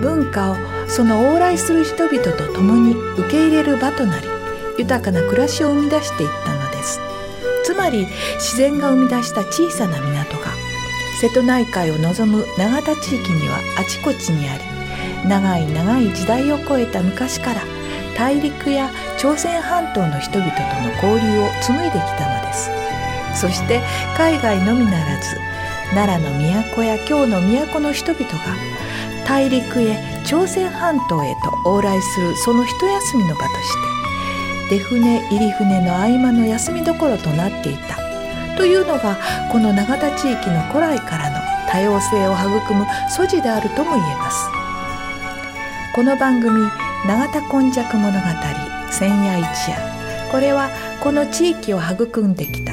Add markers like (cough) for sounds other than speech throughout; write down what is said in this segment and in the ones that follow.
文化をその往来する人々と共に受け入れる場となり豊かな暮らしを生み出していったのです。つまり自然が生み出した小さな港が瀬戸内海を望む永田地域にはあちこちにあり長い長い時代を超えた昔から大陸や朝鮮半島の人々との交流を紡いできたのです。そして海外のみならず奈良の都や京の都の人々が大陸へ朝鮮半島へと往来するその一休みの場として出船入り船の合間の休みどころとなっていたというのがこの永田地域の古来からの多様性を育む素地であるとも言えます。この番組「永田今昔物語千夜一夜」これはこの地域を育んできた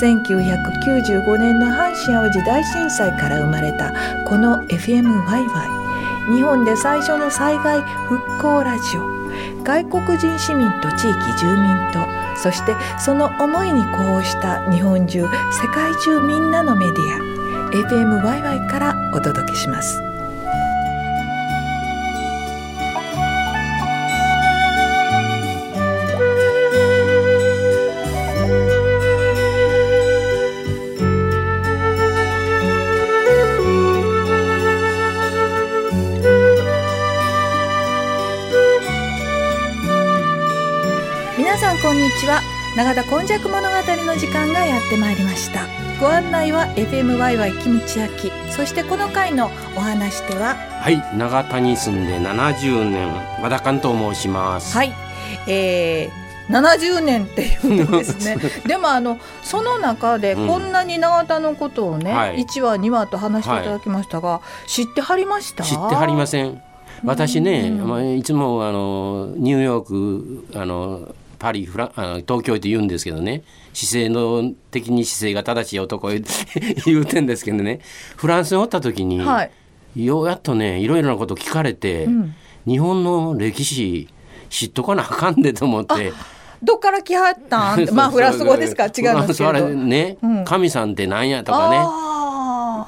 1995年の阪神・淡路大震災から生まれたこの FMYY 日本で最初の災害復興ラジオ。外国人市民と地域住民とそしてその思いに呼応した日本中世界中みんなのメディア。FMYY からお届けします。永田今昔物語の時間がやってまいりました。ご案内は FM ワイワイキムチそしてこの回のお話でははい長田に住んで70年和田監と申します。はい。えー、70年っていうんですね。(laughs) でもあのその中でこんなに永田のことをね、うんはい、1話2話と話していただきましたが、はい、知ってはりました？知ってはりません。私ね、うん、まあ、いつもあのニューヨークあのパリフラ東京って言うんですけどね。姿勢の的に姿勢が正しい男 (laughs) 言うてんですけどね。フランスにおった時に、はい、ようやっとねいろいろなこと聞かれて、うん、日本の歴史知っとかなあかんでと思って。どっから来はったん？(laughs) まあフランス語ですか？違うんですけど。ね、うん、神さんってなんやとかね。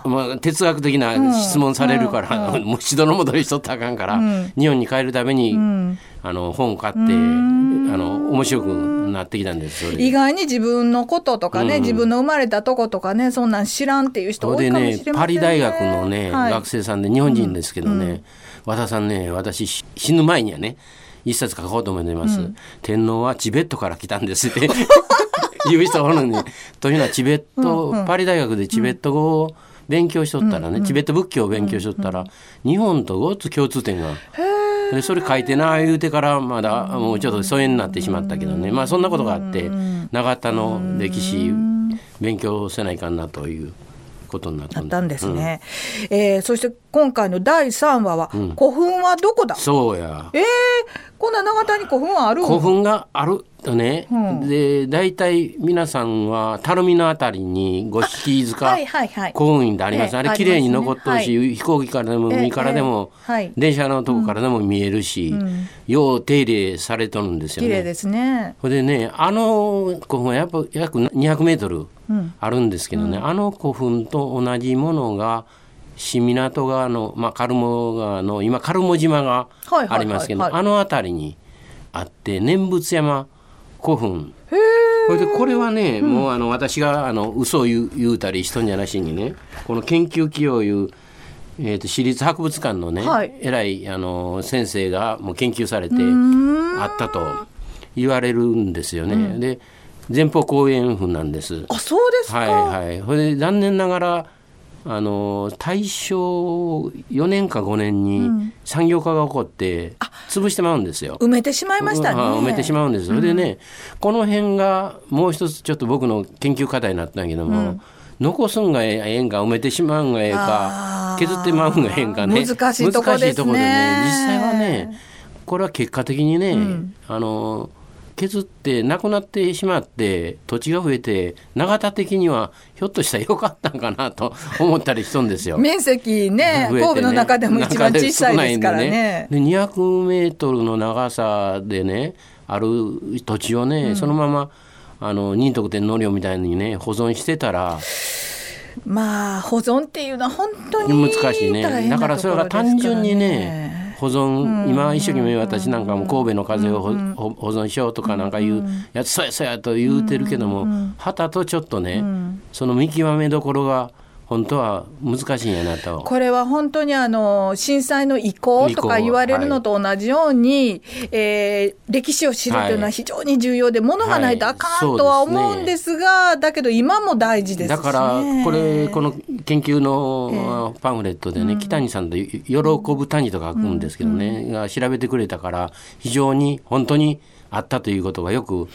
まあ、哲学的な質問されるから、うん、(laughs) もう一度の戻りしとったらあかんから、うん、日本に帰るために、うん、あの本を買ってあの面白くなってきたんです意外に自分のこととかね、自分の生まれたとことかねそんなん知らんっていう人多いかもしれませんね。ねパリ大学のね、はい、学生さんで日本人ですけどね、和田さんね私死ぬ前にはね一冊書こうと思います、天皇はチベットから来たんですって。(laughs) 言う人おるのに。というのはチベット、パリ大学でチベット語を、勉強しとったらね、チベット仏教を勉強しとったら、日本とごつ共通点が。でそれ書いてな言うてからまだもうちょっと疎遠になってしまったけどね。まあそんなことがあって永田の歴史勉強せないかなということになったんですね、うん、えー、そして今回の第3話は、うん、古墳はどこだ？そうや。えー、こんな長谷古墳ある？古墳があるとね、うん、で大体皆さんは垂水のあたりに五色塚はいはいはい、古墳院であります、あれ綺麗に残ってほしい、はい、飛行機からでも海からでも、えーはい、電車のとこからでも見えるし、うん、よう手入れされとるんですよね。綺麗ですね。ほでねあの古墳はやっぱ約200メートルあるんですけどね、うん、あの古墳と同じものが新湊川の、まあ、カルモ川の今カルモ島がありますけど、あの辺りにあって念仏山古墳。これでこれはね、うん、もうあの私があの嘘を言うたりしとんじゃなしにねこの研究機をいう、えーと、私立博物館のね、はい、偉いあの先生がもう研究されてあったと言われるんですよね。うん、で前方後円墳なんです。あそうですか。はいはい。これで残念ながらあの大正4年か5年に産業化が起こって潰してまうんですよ。埋めてしまいましたね。埋めてしまうんです。それでね、この辺がもう一つちょっと僕の研究課題になったんやけども、うん、残すんがええんか埋めてしまうんがええか削ってまうんがええんかね難しいところで、ね、実際はねこれは結果的にね、うん、あの削ってなくなってしまって土地が増えて永田的にはひょっとしたらよかったんかなと思ったりしとんですよ。面積ねね神戸の中でも一番小さいですからね。ねで200メートルの長さでねある土地をね、うん、そのままあの仁徳天皇陵みたいにね保存してたら。まあ保存っていうのは本当に難しいねだからそれが単純にね保存、今一生懸命私なんかも神戸の風を保存しようとかなんかいうやつそうやそうやと言うてるけども旗とちょっとねその見極めどころが本当は難しいんやなと。これは本当にあの震災の遺構とか言われるのと同じように、はい、えー、歴史を知るというのは非常に重要で、も、の、がないとあかんとは思うんですが、はい。すね、だけど今も大事です、ね、だからこれこの研究のパンフレットでね、えー、北谷さんと「喜ぶ谷」とか書くんですけどね、うん、が調べてくれたから非常に本当にあったということがよく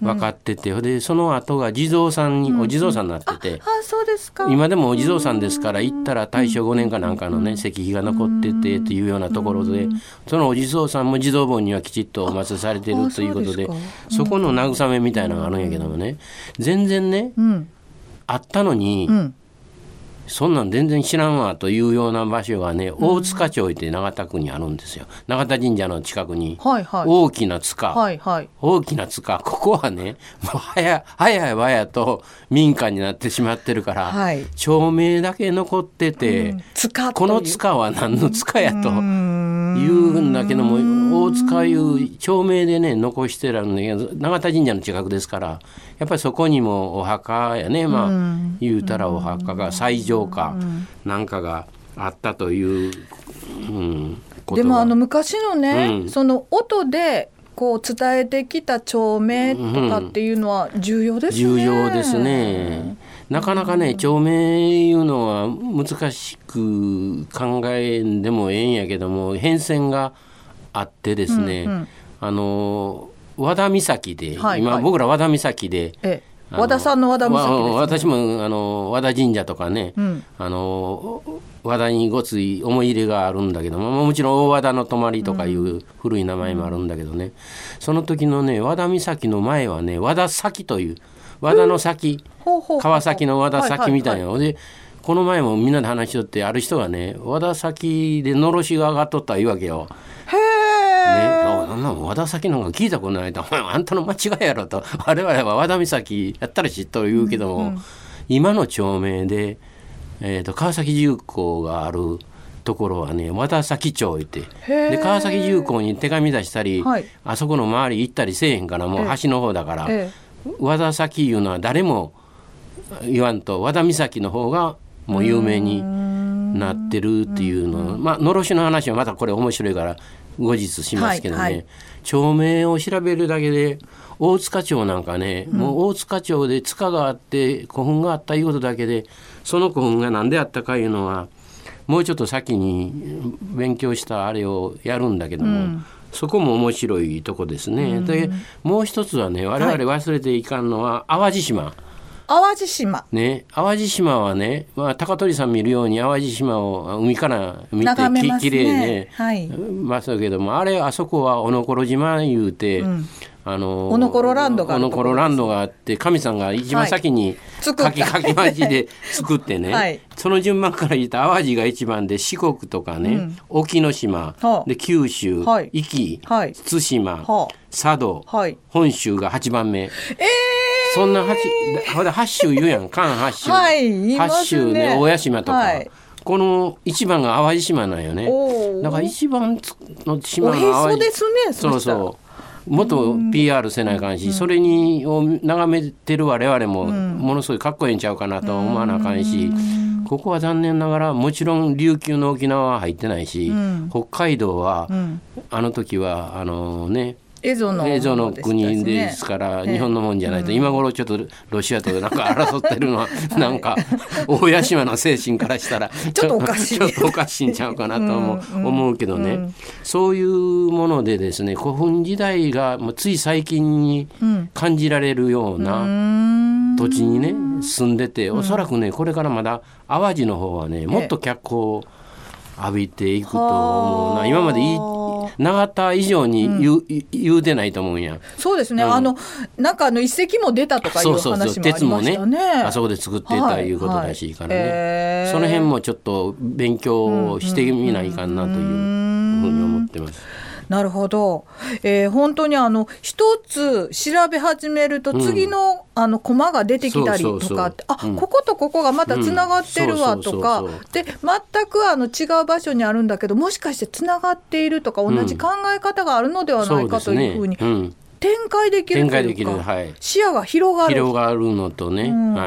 分かってて、うん、でその後が地蔵さんに、お地蔵さんになってて、あそうですか。今でもお地蔵さんですから行ったら大正5年かなんかのね石碑が残っててっていうようなところでそのお地蔵さんも地蔵盆にはきちっとお祀りされてるということでそこの慰めみたいなのがあるんやけどもね全然ね、あったのに、そんなん全然知らんわというような場所がね、大塚町って永田区にあるんですよ。永田神社の近くに、大きな塚、はいはい、大きな塚。ここはねもう早早いわやと民家になってしまってるから、はい、町名だけ残ってて、うん、この塚は何の塚やと言うんだけども大塚いう町名でね残してるんだけど永田神社の近くですからやっぱりそこにもお墓やねまあ、言うたらお墓が最上かなんかがあったという、うん、でもあの昔のね、うん、その音でこう伝えてきた町名とかっていうのは重要ですね。重要ですね。なかなかね町名いうのは難しく考えんでもええんやけども変遷があってですね、うんうん、あの和田岬で、はい、今僕ら和田岬で、ええ。和田さんの和田岬、ね、私もあの和田神社とかね、うん、あの和田にごつい思い入れがあるんだけどももちろん大和田の泊まりとかいう古い名前もあるんだけどね、うん、その時のね和田岬の前はね和田崎という和田の先、うん、川崎の和田崎みたいな。ので、この前もみんなで話しとってある人がね和田崎でのろしが上がっとったいうわけよ。へえ。ね、そんな和田崎なんか聞いたことないと「お前あんたの間違いやろ」と「我々は和田岬やったら知っとる言うけども、うん。うん、今の町名で、えーと、川崎重工があるところはね和田崎町行って。で川崎重工に手紙出したり、はい、あそこの周り行ったりせえへんからもう橋の方だから、和田崎いうのは誰も言わんと和田岬の方がもう有名になってるっていうの。まあのろしの話はまたこれ面白いから後日しますけどね、はいはい、町名を調べるだけで大塚町なんかね、うん、もう大塚町で塚があって古墳があったいうことだけでその古墳が何であったかいうのはもうちょっと先に勉強したあれをやるんだけども、うん、そこも面白いとこですね。うん、でもう一つはね我々忘れていかんのは淡路島。淡路島。ね。淡路島はね、まあ、高取さん見るように淡路島を海から見て眺めますね。ききれいね、はい。ましたけどもあれあそこはおのころ島言うて、あのおのころランドがあおるところですのころランドがあって神さんが一番先に作った。書き書きまじで (laughs) 作ってね、はい。その順番から言った淡路が一番で四国とかね、沖ノ島、はあ。で九州、はい。壱岐、はい。対馬、はあ。佐渡、はい。本州が8番目。えそんな八ほら八州言うやん。関八州、はい。ね。八州ね大屋島とか、はい。この一番が淡路島なんよね。おー。だから一番つの島おへその淡路ですねそうそうもっと PR せないかんし、それにを眺めてる我々もものすごいかっこいいんちゃうかなと思わなあかんし、ここは残念ながらもちろん琉球の沖縄は入ってないし、北海道は、あの時はあのね映像のもで国ですから、日本のもんじゃないと、今頃ちょっとロシアとなんか争ってるのは、なんか大屋島の精神からしたらちょっとおかしい。(laughs) ちょっとおかしいんちゃうかなと思う,、思うけどね、そういうものでですね古墳時代がつい最近に感じられるような土地にね住んでて、おそらくねこれからまだ淡路の方はねもっと脚光を浴びていくと思うな。今までいい永田以上に言う,、言うてないと思うんや。そうですね、あのなんかあの遺跡も出たとかいう話もありそうそう鉄もねましたねあそこで作ってたいうことらしいからね、はい。はいその辺もちょっと勉強してみないかんなというふうに思ってます。なるほど、えー本当にあの一つ調べ始めると次の,、あのコマが出てきたりとかってあ、うん。こことここがまたつながってるわうん。とか、で全くあの違う場所にあるんだけどもしかしてつながっているとか同じ考え方があるのではないかというふうにうん、展開できるというか、はい、視野が広がる。広がるのとね、うは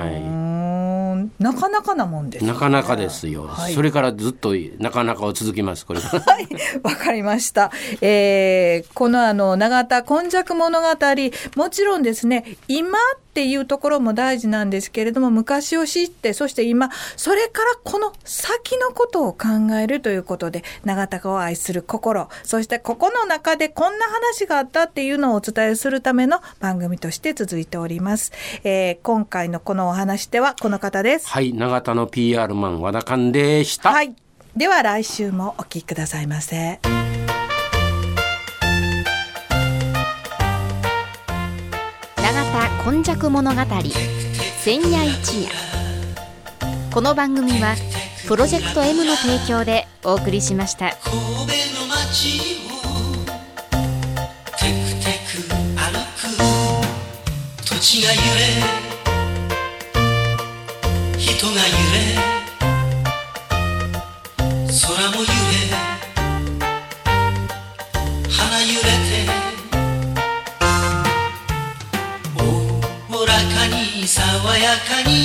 なかなかなもんですい、ねなかなかですよ、はいそれからずっとなかなかを続きますこれ。(laughs) はい、わかりました。えーこのあの、永田今昔物語、もちろんですね、今っていうところも大事なんですけれども、昔を知って、そして今、それからこの先のことを考えるということで、永田を愛する心、そしてここの中でこんな話があったっていうのをお伝えするための番組として続いております。えー今回のこのお話ではこの方です。はい、永田の PR マン和田勘でした。はい。では来週もお聞きくださいませ。今昔物語千夜一夜。この番組はプロジェクト M の提供でお送りしました。神戸の街をテクテク歩く。土地が揺れ人が揺れ空も揺れ。中に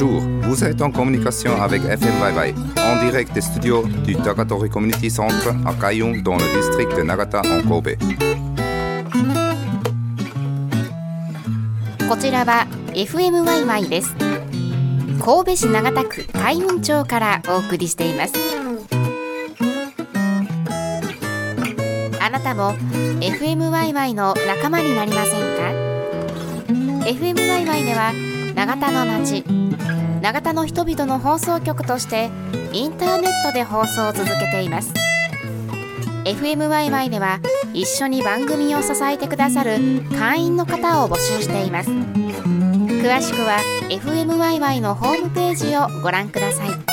Bonjour, vous êtes en communication avec FM Bye Bye, en direct des studios du Takatori Community Center à Kayung dans le district de Nagata en Kobe. こちらは FMYY です神戸市長田区海運町からお送りしていますあなたも FMYY の仲間になりませんか FMYY では長田の町長田の人々の放送局としてインターネットで放送を続けています。FMYY では一緒に番組を支えてくださる会員の方を募集しています。詳しくは FMYY のホームページをご覧ください。